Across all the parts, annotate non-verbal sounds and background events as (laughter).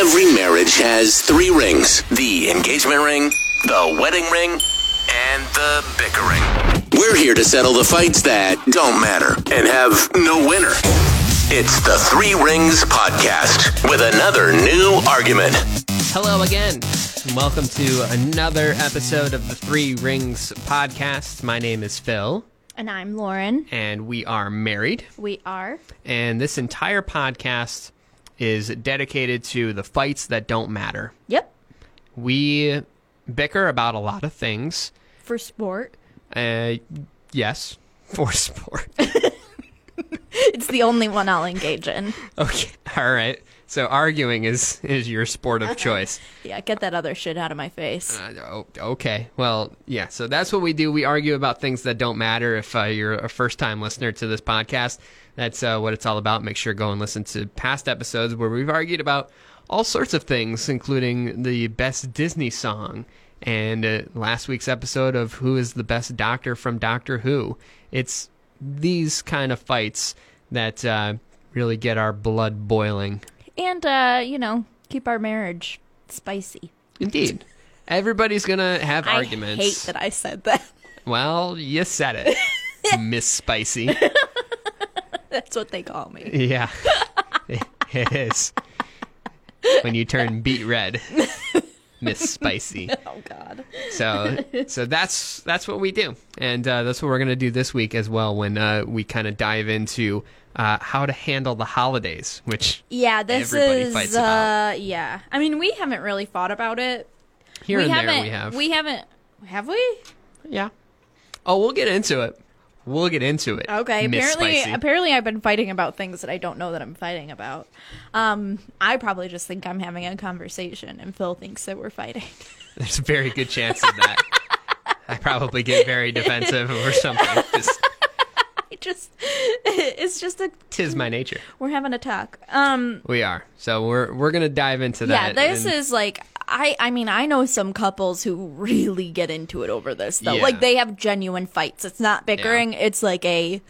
Every marriage has three rings the engagement ring, the wedding ring, and the bickering. We're here to settle the fights that don't matter and have no winner. It's the Three Rings Podcast with another new argument. Hello again. and Welcome to another episode of the Three Rings Podcast. My name is Phil, And I'm Lauren. and we are married. We are. And this entire podcast is dedicated to the fights that don't matter. Yep. We bicker about a lot of things. For sport. Uh, yes, (laughs) for sport. (laughs) It's the only one I'll engage in. okay, (laughs) all right. So arguing is is your sport of choice. Yeah, get that other shit out of my face. Uh, oh, okay. Well, yeah. So that's what we do. We argue about things that don't matter. If uh, you're a first time listener to this podcast, that's uh, what it's all about. Make sure to go and listen to past episodes where we've argued about all sorts of things, including the best Disney song and uh, last week's episode of who is the best doctor from Doctor Who. It's these kind of fights that uh, really get our blood boiling. And, uh, you know, keep our marriage spicy. Indeed. Everybody's gonna have I arguments. I hate that I said that. Well, you said it, (laughs) Miss Spicy. (laughs) (laughs) That's what they call me. Yeah, (laughs) it is. When you turn beet red, (laughs) Miss Spicy. Oh, God. So, so that's that's what we do, and uh, that's what we're gonna do this week as well. When uh, we kind of dive into uh, how to handle the holidays, which Yeah, this Everybody is. fights uh. Yeah. I mean, we haven't really thought about it. here we and there we have. We haven't. Have we? yeah. Oh, we'll get into it. We'll get into it. Okay. Miss Apparently, Spicy. apparently, I've been fighting about things that I don't know that I'm fighting about. Um, I probably just think I'm having a conversation, and Phil thinks that we're fighting. (laughs) There's a very good chance of that. I probably get very defensive or something. (laughs) Just, I just, (laughs) it's just a. tis my nature. We're having a talk. Um, We are. So we're we're gonna dive into that. yeah, this and- is like. I, I mean, I know some couples who really get into it over this, though. Yeah. Like, they have genuine fights. It's not bickering, it's like a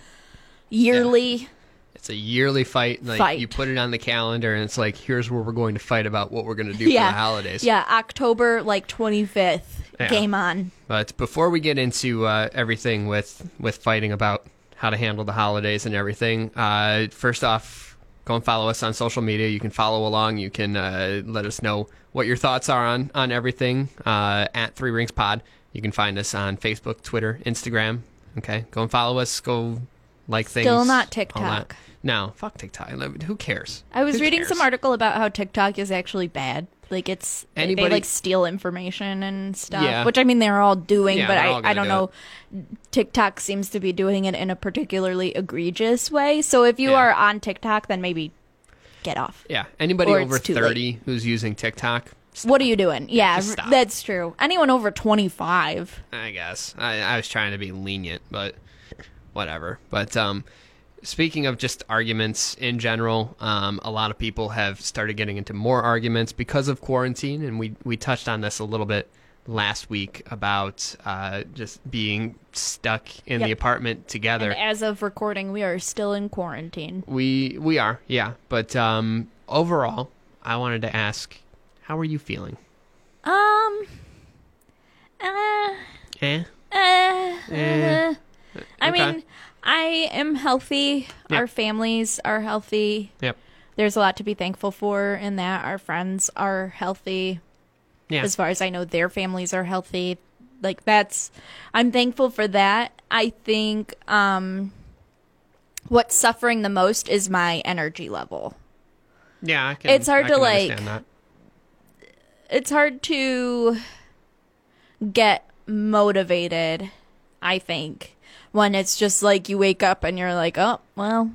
yearly. it's a yearly fight. Like Fight. you put it on the calendar, and it's like here's where we're going to fight about what we're gonna do Yeah. for the holidays. Yeah, October, like, 25th. Yeah. Game on. But before we get into uh, everything with with fighting about how to handle the holidays and everything, uh, first off, go and follow us on social media. You can follow along. You can uh, let us know what your thoughts are on on everything uh, at Three Rings Pod. You can find us on Facebook, Twitter, Instagram. Okay, go and follow us. Go like things. Still not. TikTok. No, fuck TikTok. Who cares? I was Who reading cares? some article about how TikTok is actually bad. Like it's they- Anybody- they like steal information and stuff. Yeah. Which I mean they're all doing, Yeah, but I, I don't do know. TikTok seems to be doing it in a particularly egregious way. So if you Yeah. are on TikTok, then maybe get off. Yeah, anybody Or over too late. thirty who's using TikTok. What are you doing? Yeah, that's true. Anyone over twenty five. I guess I, I was trying to be lenient, but whatever. But um, speaking of just arguments in general, um, a lot of people have started getting into more arguments because of quarantine, and we we touched on this a little bit last week about uh, just being stuck in the apartment together. And as of recording, we are still in quarantine. we we are, yeah. But um, overall, I wanted to ask, how are you feeling? Um. Uh, Eh? uh, Eh. uh, I Okay. mean, I am healthy. Yeah. Our families are healthy. Yep. There's a lot to be thankful for in that. Our friends are healthy. Yeah. As far as I know, their families are healthy. Like that's, I'm thankful for that. I think um, what's suffering the most is my energy level. yeah. I can, It's hard I to, like, it's hard to get motivated, I think, when it's just like you wake up and you're like, oh, well,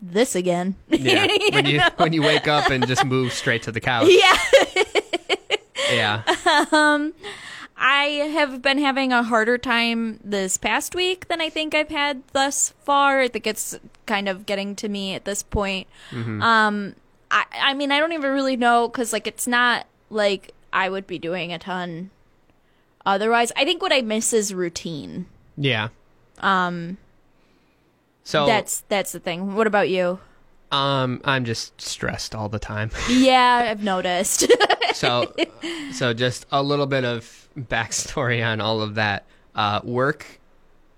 this again. (laughs) Yeah. when you when you wake up and just move straight to the couch. (laughs) yeah. Yeah. I have been having a harder time this past week than I think I've had thus far. I think it's kind of getting to me at this point. Um, I, I mean, I don't even really know because, like, it's not like I would be doing a ton otherwise. I think what I miss is routine. Yeah. Um. So That's that's the thing. What about you? um, I'm just stressed all the time. (laughs) Yeah, I've noticed. (laughs) so so just a little bit of backstory on all of that. Uh, work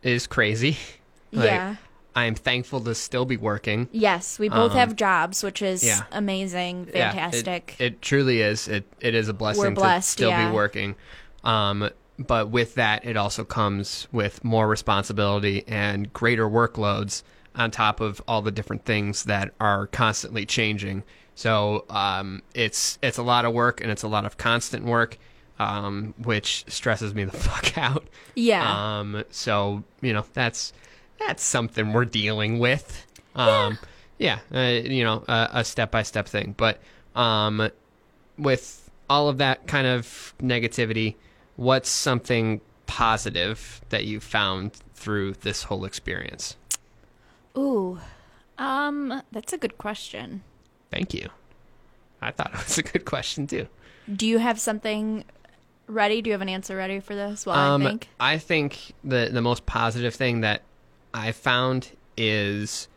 is crazy. (laughs) Like, yeah. I am thankful to still be working. Yes, we both have jobs, which is Um, yeah. amazing, Yeah, it- fantastic. it, truly is. It it is a blessing blessed, to still yeah. be working. Um, but with that, it also comes with more responsibility and greater workloads on top of all the different things that are constantly changing. So um, it's it's a lot of work and it's a lot of constant work, um, which stresses me the (laughs) fuck out. yeah. Um, so you know that's that's something we're dealing with. Um, yeah, uh, you know, a, a step-by-step thing. But um, with all of that kind of negativity, what's something positive that you found through this whole experience? Ooh. Um, that's a good question. Thank you. I thought it was a good question too. Do you have something ready? Do you have an answer ready for this? Well, Um, I think. I think the the most positive thing that I found is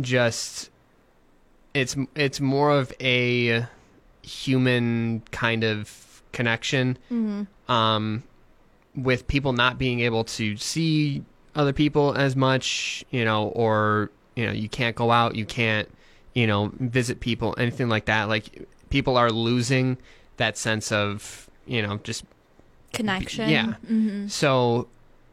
just it's it's more of a human kind of connection um with people not being able to see other people as much you know or you know you can't go out you can't you know visit people anything like that like people are losing that sense of you know just Connection. yeah. So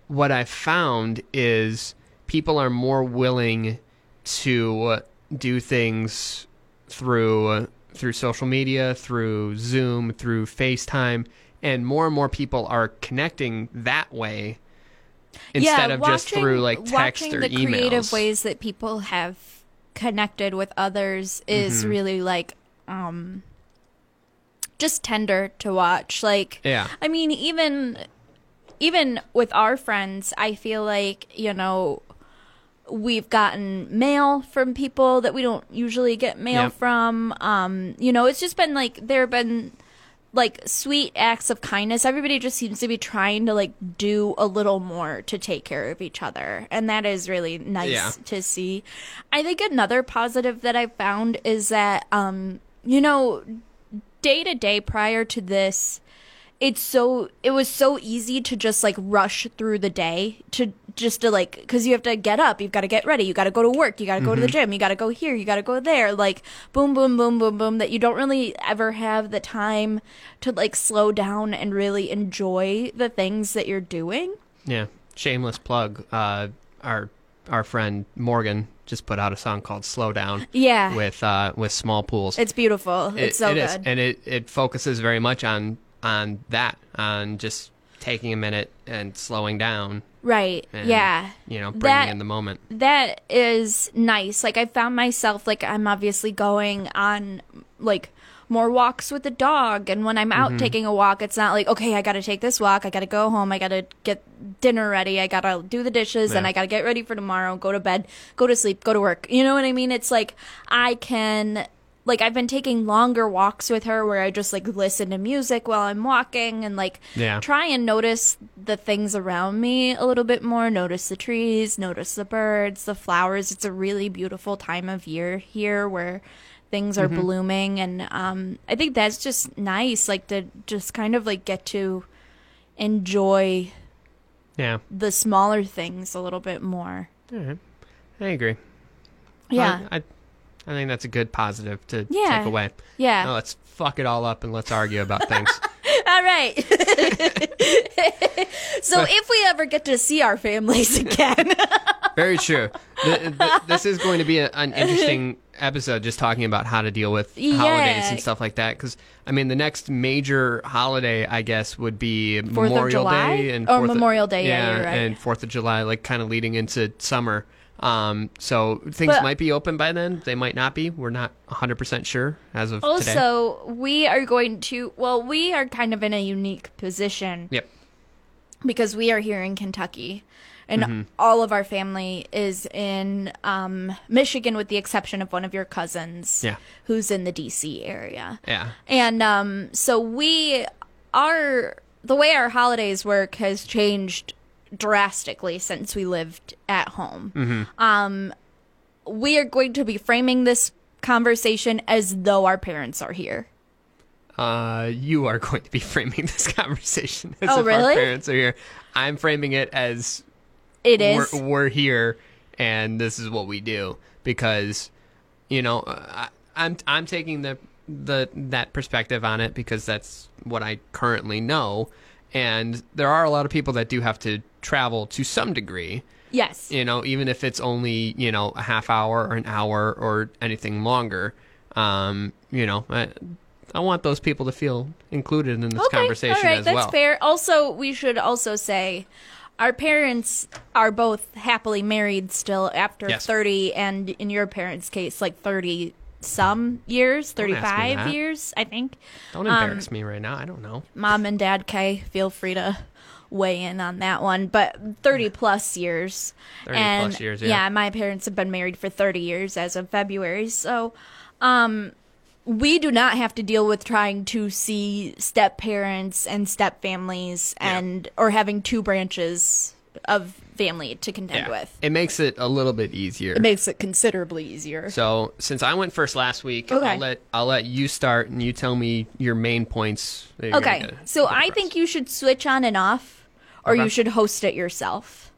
what I found is people are more willing to do things through through social media, through Zoom, through FaceTime, and more and more people are connecting that way instead yeah, of just watching- through like text watching or the emails. creative ways that people have connected with others is Mm-hmm. really like um just tender to watch like Yeah. i mean even even with our friends i feel like you know we've gotten mail from people that we don't usually get mail Yep. from um you know it's just been like there have been like sweet acts of kindness. Everybody just seems to be trying to like do a little more to take care of each other. And that is really nice Yeah. to see. I think another positive that I found is that um you know day to day prior to this it's so it was so easy to just like rush through the day to just to like because you have to get up you've got to get ready you got to go to work you got to go to the gym you got to go here you got to go there like boom boom boom boom boom that you don't really ever have the time to like slow down and really enjoy the things that you're doing Yeah. Shameless plug. Uh, our our friend Morgan just put out a song called "Slow Down." Yeah. With uh, with small pools. it's beautiful It- it's so it good is, and it it focuses very much on on that, on just taking a minute and slowing down. Right And, yeah. You know, bringing That- in the moment. that is nice. Like I found myself like I'm obviously going on like more walks with the dog. And when I'm Mm-hmm. out taking a walk it's not like okay I got to take this walk. I got to go home. I got to get dinner ready. I got to do the dishes and I got to get ready for tomorrow go to bed go to sleep go to work. You know what I mean? It's like I can like I've been taking longer walks with her where I just like listen to music while I'm walking and like Yeah. try and notice the things around me a little bit more. Notice the trees, notice the birds, the flowers. It's a really beautiful time of year here where things are Mm-hmm. blooming and um I think that's just nice like to just kind of like get to enjoy Yeah. the smaller things a little bit more. All right. I agree. Yeah. I, I, I think that's a good positive to Yeah. take away. Yeah. Now let's fuck it all up and let's argue about things. (laughs) All right. (laughs) so if we ever get to see our families again, (laughs) Very true. Th- th- this is going to be a, an interesting episode, just talking about how to deal with holidays and stuff like that. Because I mean, the next major holiday, I guess, would be Fourth of Memorial July? Day and Or Fourth of- Memorial Day, yeah, you're right. and Fourth of July, like kind of leading into summer. Um, so things But- might be open by then. They might not be. We're not 100% sure as of today. Also, we are going to, well, we are kind of in a unique position Yep. because we are here in Kentucky. And Mm-hmm. all of our family is in um, Michigan, with the exception of one of your cousins, Yeah. who's in the D.C. area. Yeah. And um, so we are the way our holidays work has changed drastically since we lived at home. Mm-hmm. Um, we are going to be framing this conversation as though our parents are here. Uh, you are going to be (laughs) framing this conversation as Oh, if really? our parents are here. I'm framing it as It is. we're, we're here and this is what we do because you know uh, I, I'm I'm taking the the that perspective on it because that's what I currently know and there are a lot of people that do have to travel to some degree yes. you know even if it's only you know a half hour or an hour or anything longer um you know I, I want those people to feel included in this okay. conversation All right. as That's well fair. Also, we should also say our parents are both happily married still after Yes. 30 and in your parents' case like 30 some years, Don't ask me 35 years, I think. don't embarrass me right now I don't know Mom and Dad Kay, feel free to weigh in on that one, but 30 plus years. 30 and plus years, yeah. yeah. my parents have been married for 30 years as of February. So, um we do not have to deal with trying to see step parents and step families Yeah. and or having two branches of family to contend yeah. with. it makes it a little bit easier It makes it considerably easier. So since I went first last week, Okay. I'll let I'll let you start and you tell me your main points. Okay, so I across. think you should switch on and off, or Okay. you should host it yourself.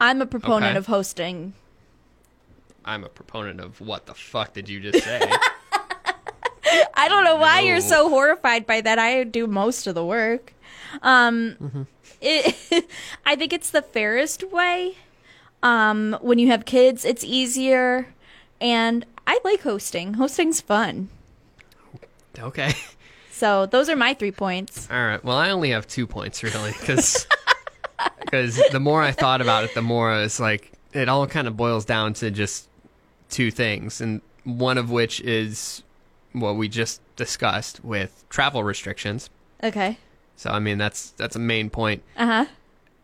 I'm a proponent Okay. of hosting. I'm a proponent of what the fuck did you just say? (laughs) I don't know why you're so horrified by that. I do most of the work. Um, Mm-hmm. it, (laughs) I think it's the fairest way. Um, when you have kids, it's easier, and I like hosting. Hosting's fun. okay. (laughs) So those are my three points. All right. Well, I only have two points really because because (laughs) the more I thought about it, the more it's like, it all kind of boils down to just two things, and one of which is what we just discussed with travel restrictions. Okay. So I mean, that's that's a main point. Uh huh.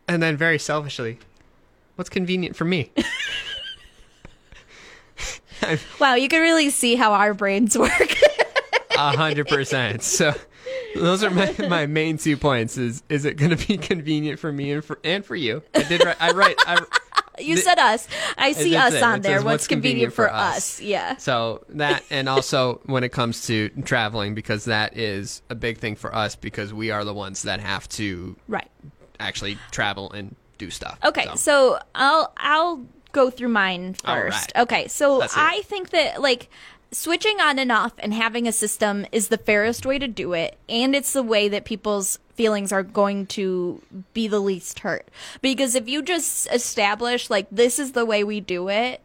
And then very selfishly, what's convenient for me? (laughs) Wow, you can really see how our brains work. (laughs) A hundred percent. So those are my, my main two points. Is is it going to be convenient for me and for and for you? I did write. I write. I, (laughs) you The- said us. I see us it. on It there. says What's, convenient, for us? Yeah. so that and also when it comes to traveling, because that is a big thing for us because we are the ones that have to Right. actually travel and do stuff. Okay, so, I'll I'll go through mine first. right. Okay, so Let's hear it. I think that like switching on and off and having a system is the fairest way to do it, and it's the way that people's feelings are going to be the least hurt. Because if you just establish like this is the way we do it,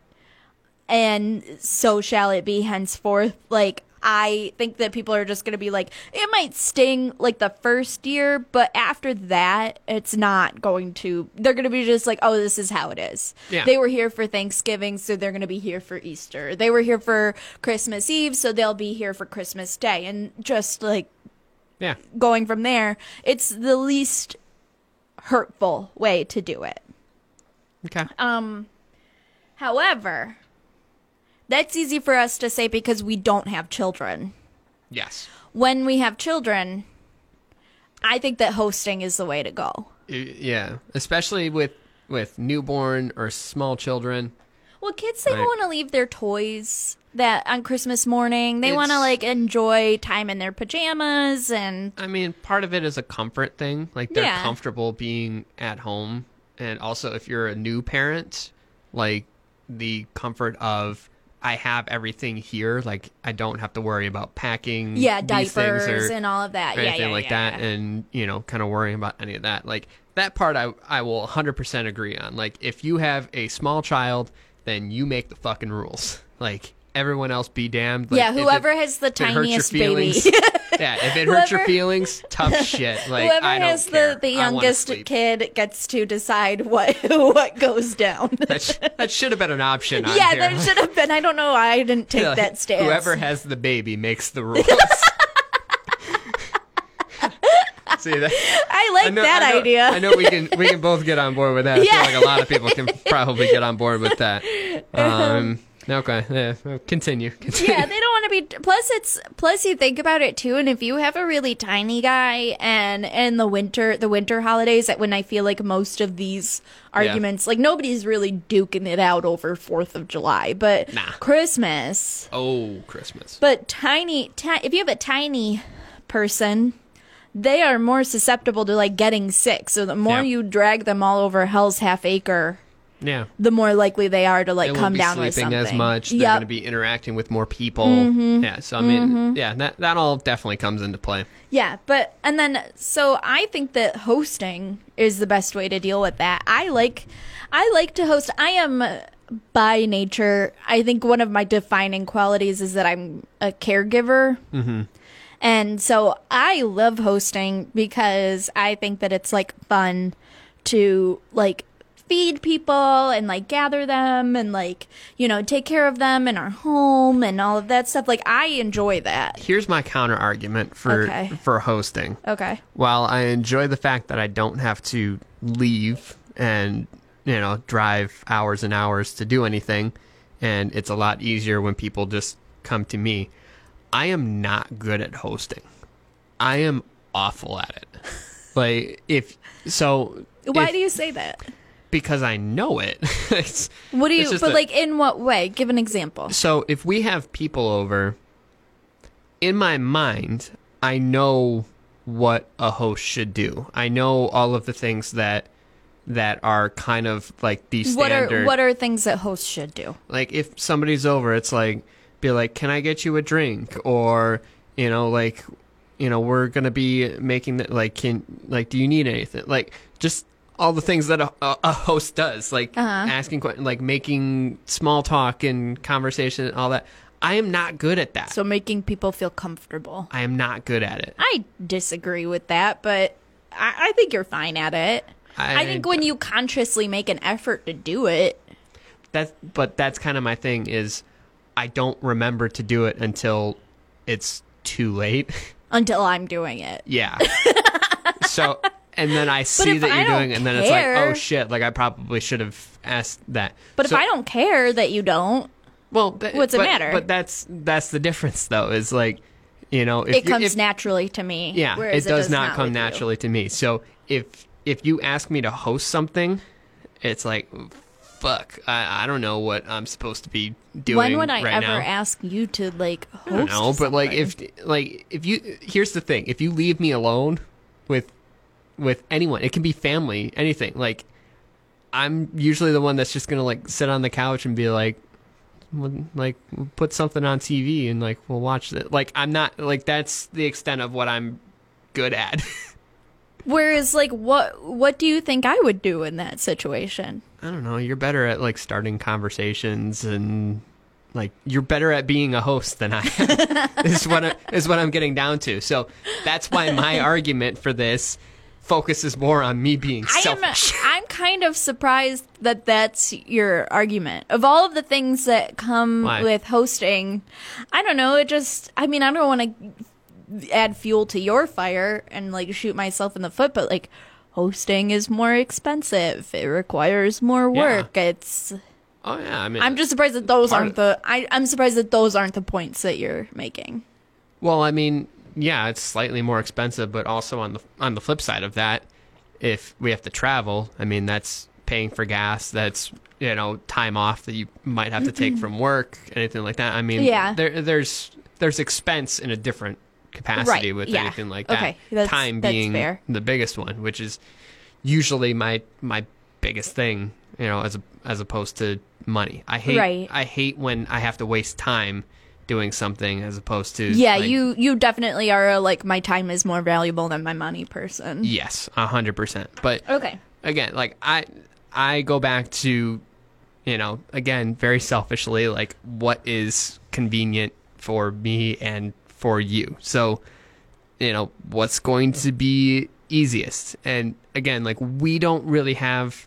and so shall it be henceforth, like. I think that people are just going to be like, it might sting like the first year, but after that, it's not going to. They're going to be just like, oh, this is how it is. Yeah. They were here for Thanksgiving, so they're going to be here for Easter. They were here for Christmas Eve, so they'll be here for Christmas Day. And just like Yeah. going from there, it's the least hurtful way to do it. Okay. Um, however, that's easy for us to say because we don't have children. yes. When we have children, I think that hosting is the way to go. Yeah. Especially with with newborn or small children. Well, kids they Right. want to leave their toys that on Christmas morning. They want to like enjoy time in their pajamas and I mean, part of it is a comfort thing. Like they're Yeah. comfortable being at home, and also if you're a new parent, like the comfort of I have everything here. Like I don't have to worry about packing. yeah, diapers or and all of that. Yeah, yeah, like yeah, that, yeah. and you know, kind of worrying about any of that. Like that part, I I will 100% agree on. Like if you have a small child, then you make the fucking rules. (laughs) Like everyone else be damned. Like, yeah, if it- whoever has the if it hurts your tiniest baby. (laughs) yeah, if it hurts your feelings, tough (laughs) shit. Like Whoever I don't has care. the, the youngest kid gets to decide what (laughs) what goes down. That, sh- that should have been an option. On yeah, here. there should have been. I don't know why I didn't take Like, that stance. Whoever has the baby makes the rules. See that? I like I know- that I know- idea. I know we can we can both get on board with that. I Yeah. feel like a lot of people can probably get on board with that. Um, okay, yeah, continue. continue. yeah, they don't want to be. Plus, it's plus you think about it too, and if you have a really tiny guy, and in the winter, the winter holidays, that when I feel like most of these arguments, like nobody's really duking it out over Fourth of July, but Nah. Christmas, Oh, Christmas. but tiny, ti- if you have a tiny person. They are more susceptible to like getting sick. So the more Yeah. you drag them all over Hell's Half Acre, Yeah. the more likely they are to like They come down with sleeping something. as much. They're Yep. going to be interacting with more people. Mm-hmm. Yeah. So I mean, yeah, that that all definitely comes into play. Yeah, but and then so I think that hosting is the best way to deal with that. I like I like to host. I am uh, by nature, I think one of my defining qualities is that I'm a caregiver. Mm-hmm. And so I love hosting because I think that it's like fun to like feed people and like gather them and like, you know, take care of them in our home and all of that stuff. Like I enjoy that. Here's my counter argument for Okay. for hosting. Okay. While I enjoy the fact that I don't have to leave and you know drive hours and hours to do anything, and it's a lot easier when people just come to me, I am not good at hosting. I am awful at it. (laughs) Like if so, Why if- do you say that? Because I know it. (laughs) It's- What do you? But a- like, in what way? Give an example. so if we have people over, in my mind, I know what a host should do. I know all of the things that that are kind of like the What standard. are what are things that hosts should do? like if somebody's over, it's like be like, "Can I get you a drink?" or you know, like you know, we're gonna be making that like, can like, do you need anything? Like just all the things that a, a, host does, like Uh-huh. asking, like making small talk and conversation and all that. I am not good at that. So making people feel comfortable. I am not good at it. I disagree with that, but I, I think you're fine at it. I, I- think when you consciously make an effort to do it, That's but that's kind of my thing is I don't remember to do it until it's too late. (laughs) until I'm doing it. Yeah. (laughs) so and then I see that I you're doing it, and then it's like, oh, care- oh shit! Like I probably should have asked that. But So- if I don't care that you don't, well, th- what's it but, matter? But that's that's the difference, though. Is like, you know, if it you- comes if, naturally to me. Yeah, whereas it does, not, come with you. naturally to me. So if if you ask me to host something, it's like, fuck, I, I don't know what I'm supposed to be doing. When would I right ever now. ask you to like host? I but like something? if like if you here's the thing, if you leave me alone with with anyone, it can be family, anything. Like I'm usually the one that's just gonna like sit on the couch and be like, like put something on TV and like we'll watch it. Like I'm not like that's the extent of what I'm good at. (laughs) Whereas, like, what what do you think I would do in that situation? I don't know. You're better at like starting conversations and like you're better at being a host than I am. (laughs) is what I, is what I'm getting down to. So that's why my (laughs) argument for this focuses more on me being I am. selfish. (laughs) I'm kind of surprised that that's your argument. Of all of the things that come Why? with hosting, I don't know. It just. I mean, I don't want to add fuel to your fire and like shoot myself in the foot, but like. Hosting is more expensive. It requires more Yeah. work. It's. Oh yeah, I mean, I'm just surprised that those aren't the. I, I'm surprised that those aren't the points that you're making. well, I mean, yeah, it's slightly more expensive, but also on the on the flip side of that, if we have to travel, I mean, that's paying for gas. That's you know time off that you might have to take mm-hmm. from work, anything like that. I mean, Yeah. there there's there's expense in a different capacity Right, with yeah. anything like that. Okay, that's- time being fair. the biggest one, which is usually my my biggest thing, you know, as a, as opposed to money. I hate Right. I hate when I have to waste time doing something as opposed to Yeah, like, you you definitely are a, like my time is more valuable than my money person. Yes, a hundred percent. But Okay. again, like I I go back to you know, again, very selfishly, like what is convenient for me and for you. So, you know, what's going to be easiest? And again, like we don't really have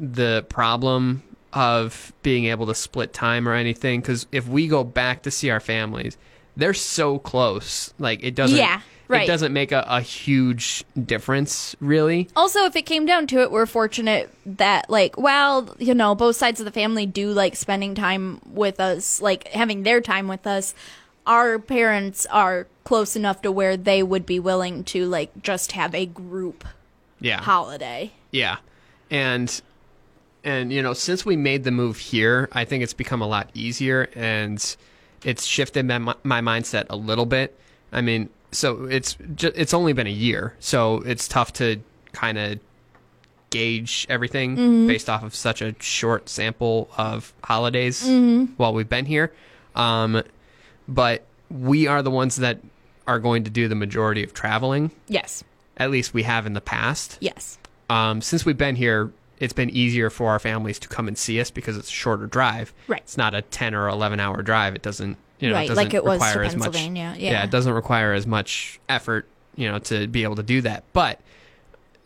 the problem of being able to split time or anything because if we go back to see our families, they're so close. Like it doesn't. Yeah, right. It doesn't make a, a huge difference, really. Also, if it came down to it, we're fortunate that, like, while, you know, both sides of the family do like spending time with us, like having their time with us, our parents are close enough to where they would be willing to, like, just have a group Yeah. holiday. Yeah. And and you know, since we made the move here, I think it's become a lot easier and it's shifted my, my mindset a little bit. I mean, so it's ju- it's only been a year, so it's tough to kind of gauge everything based off of such a short sample of holidays while we've been here. Um, but we are the ones that are going to do the majority of traveling. Yes. At least we have in the past Yes. um, since we've been here, it's been easier for our families to come and see us because it's a shorter drive. Right. It's not a ten or eleven hour drive. It doesn't, you know, Right, it doesn't like it was to require as much. Pennsylvania, yeah. it doesn't require as much effort, you know, to be able to do that. But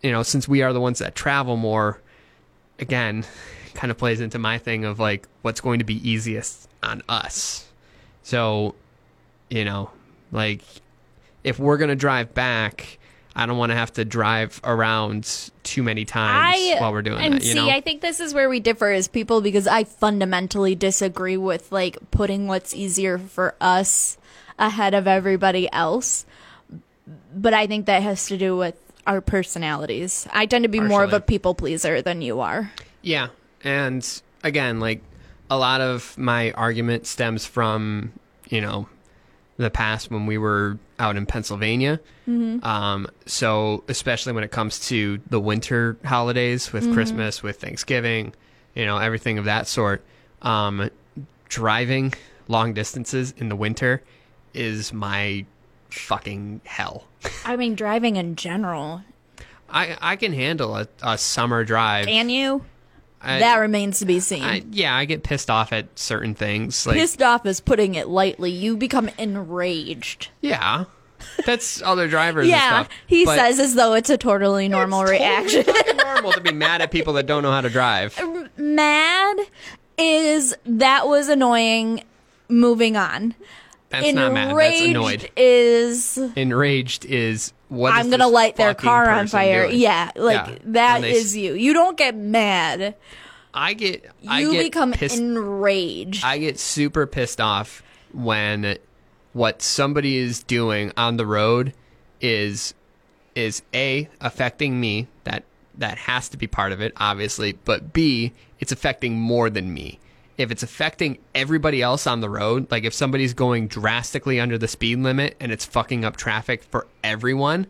you know, since we are the ones that travel more, again, (laughs) kind of plays into my thing of like what's going to be easiest on us. So, you know, like if we're gonna drive back. I don't want to have to drive around too many times I while we're doing and that. You see, know, I think this is where we differ as people because I fundamentally disagree with like putting what's easier for us ahead of everybody else. But I think that has to do with our personalities. I tend to be more of a people pleaser than you are. Yeah. And again, like a lot of my argument stems from, you know, the past when we were out in Pennsylvania. Um, so, especially when it comes to the winter holidays with Christmas, with Thanksgiving, you know, everything of that sort, um, driving long distances in the winter is my fucking hell. (laughs) I mean, driving in general. I, I can handle a, a summer drive. Can you? I- that remains to be seen. I, yeah, I get pissed off at certain things. Like, Pissed off is putting it lightly. You become enraged. yeah, that's other drivers. Yeah, and stuff. he says as though it's a totally normal it's reaction. Normal to be mad at people that don't know how to drive. (laughs) Mad is that was annoying. Moving on. That's not mad. That's annoyed. is Enraged is what. I'm gonna light their car on fire. doing? Yeah, like Yeah, that is you. You don't get mad. I get. I You get become pissed. enraged. I get super pissed off when what somebody is doing on the road is is a affecting me that that has to be part of it obviously but b it's affecting more than me if it's affecting everybody else on the road like if somebody's going drastically under the speed limit and it's fucking up traffic for everyone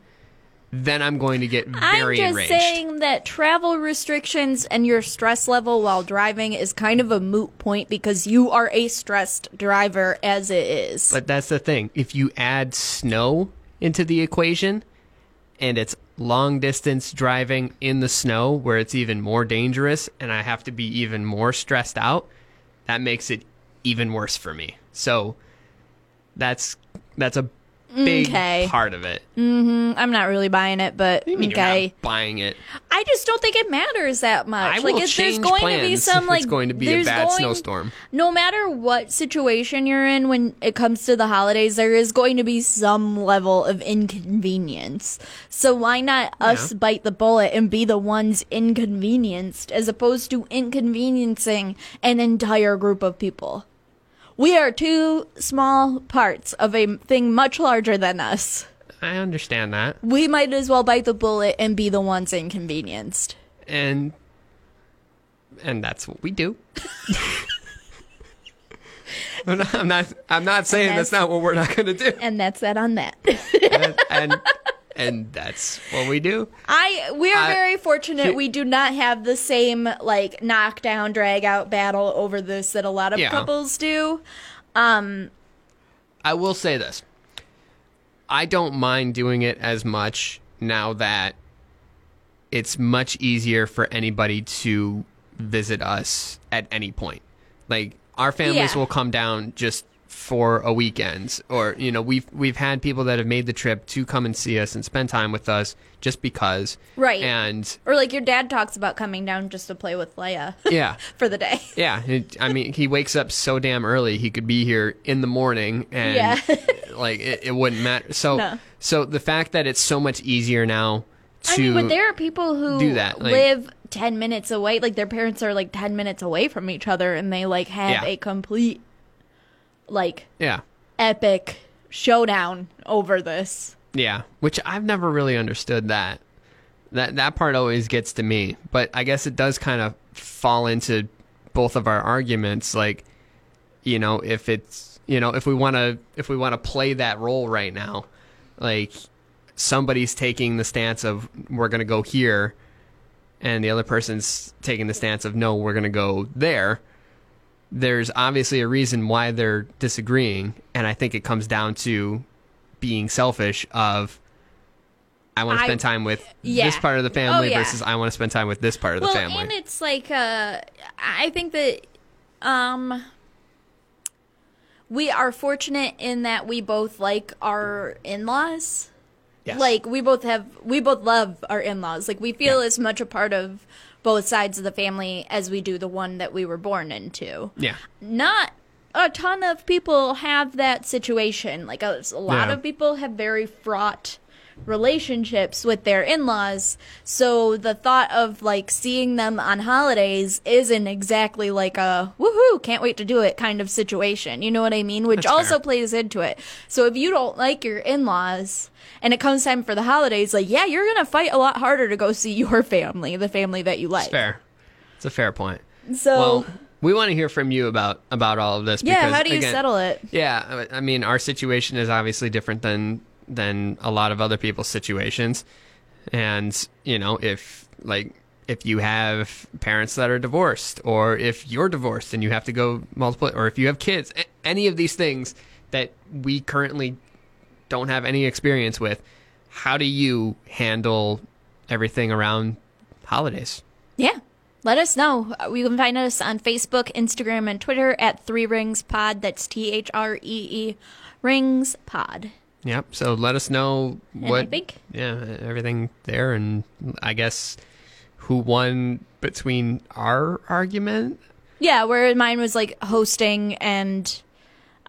then i'm going to get very I'm just enraged saying that travel restrictions and your stress level while driving is kind of a moot point because you are a stressed driver as it is. But that's the thing. If you add snow into the equation and it's long distance driving in the snow where it's even more dangerous and I have to be even more stressed out, that makes it even worse for me. So that's that's a big Okay. part of it. Mm-hmm. I'm not really buying it, but I mean, you're okay. buying it. I just don't think it matters that much. I like, will there's going to be some like it's going to be a bad going- snowstorm. No matter what situation you're in when it comes to the holidays, there is going to be some level of inconvenience. So why not us Yeah. bite the bullet and be the ones inconvenienced as opposed to inconveniencing an entire group of people? We are two small parts of a thing much larger than us. I understand that. We might as well bite the bullet and be the ones inconvenienced. And and that's what we do. I'm (laughs) not, I'm not. I'm not saying that's that's- not what we're not going to do. And that's that on that. and, and (laughs) and that's what we do. I we are I- very fortunate He- we do not have the same like knockdown drag out battle over this that a lot of Yeah. couples do. Um, I will say this. I don't mind doing it as much now that it's much easier for anybody to visit us at any point. Like our families Yeah. will come down just for a weekend or you know we've we've had people that have made the trip to come and see us and spend time with us just because Right. and Or like your dad talks about coming down just to play with Leia (laughs) yeah for the day. (laughs) yeah it, i mean he wakes up so damn early he could be here in the morning and Yeah. (laughs) like it, it wouldn't matter so No. so the fact that it's so much easier now to I mean, but there are people who do that, like- live 10 minutes away. Like their parents are like 10 minutes away from each other and they like have Yeah. a complete, like, yeah epic showdown over this. Yeah, which I've never really understood that. That that part always gets to me, but I guess it does kind of fall into both of our arguments like you know, if it's you know, if we want to if we want to play that role right now, like somebody's taking the stance of we're going to go here and the other person's taking the stance of no, we're going to go there. There's obviously a reason why they're disagreeing, and I think it comes down to being selfish of I want to spend time with yeah. this part of the family Oh, yeah. versus I want to spend time with this part of the well, family. and it's like, uh, I think that, um, we are fortunate in that we both like our in laws. Yes. Like we both have, we both love our in-laws. Like we feel Yeah. as much a part of both sides of the family as we do the one that we were born into. yeah. Not a ton of people have that situation. Like a, a lot Yeah. of people have very fraught relationships with their in-laws. So the thought of like seeing them on holidays isn't exactly like a woohoo, can't wait to do it kind of situation. You know what I mean? Which That's also fair. plays into it. So if you don't like your in-laws and it comes time for the holidays, like yeah, you're going to fight a lot harder to go see your family, the family that you like. It's fair. It's a fair point. So well, we want to hear from you about about all of this. yeah, because, how do you again, settle it? Yeah, I I mean, our situation is obviously different than than a lot of other people's situations, and you know, if like if you have parents that are divorced, or if you're divorced and you have to go multiple, or if you have kids, any of these things that we currently don't have any experience with, how do you handle everything around holidays? Yeah. Let us know. You can find us on Facebook, Instagram, and Twitter at Three Rings Pod. That's T H R E E Rings Pod. Yep. So let us know what think- yeah everything there, and I guess who won between our argument. Yeah, where mine was like hosting and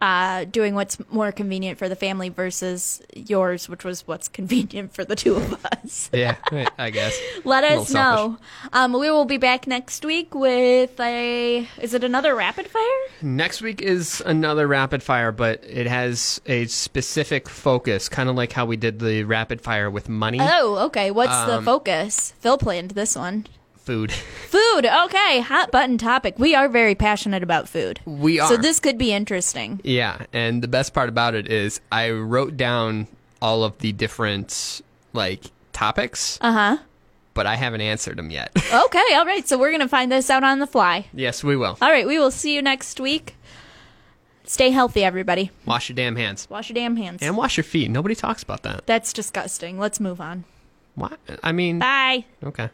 uh, doing what's more convenient for the family versus yours, which was what's convenient for the two of us. (laughs) Yeah, I guess. (laughs) Let us know. Um, we will be back next week with a. Is it another rapid fire? Next week is another rapid fire, but it has a specific focus, kind of like how we did the rapid fire with money, Oh, okay. What's the Um, focus? Phil planned this one. Food. Food. Okay, hot button topic. We are very passionate about food. We are. So this could be interesting. Yeah, and the best part about it is I wrote down all of the different like topics, Uh huh. but I haven't answered them yet. (laughs) Okay, all right. So we're going to find this out on the fly. yes, we will. All right, we will see you next week. Stay healthy, everybody. Wash your damn hands. Wash your damn hands. And wash your feet. Nobody talks about that. That's disgusting. Let's move on. What? I mean, Bye. okay.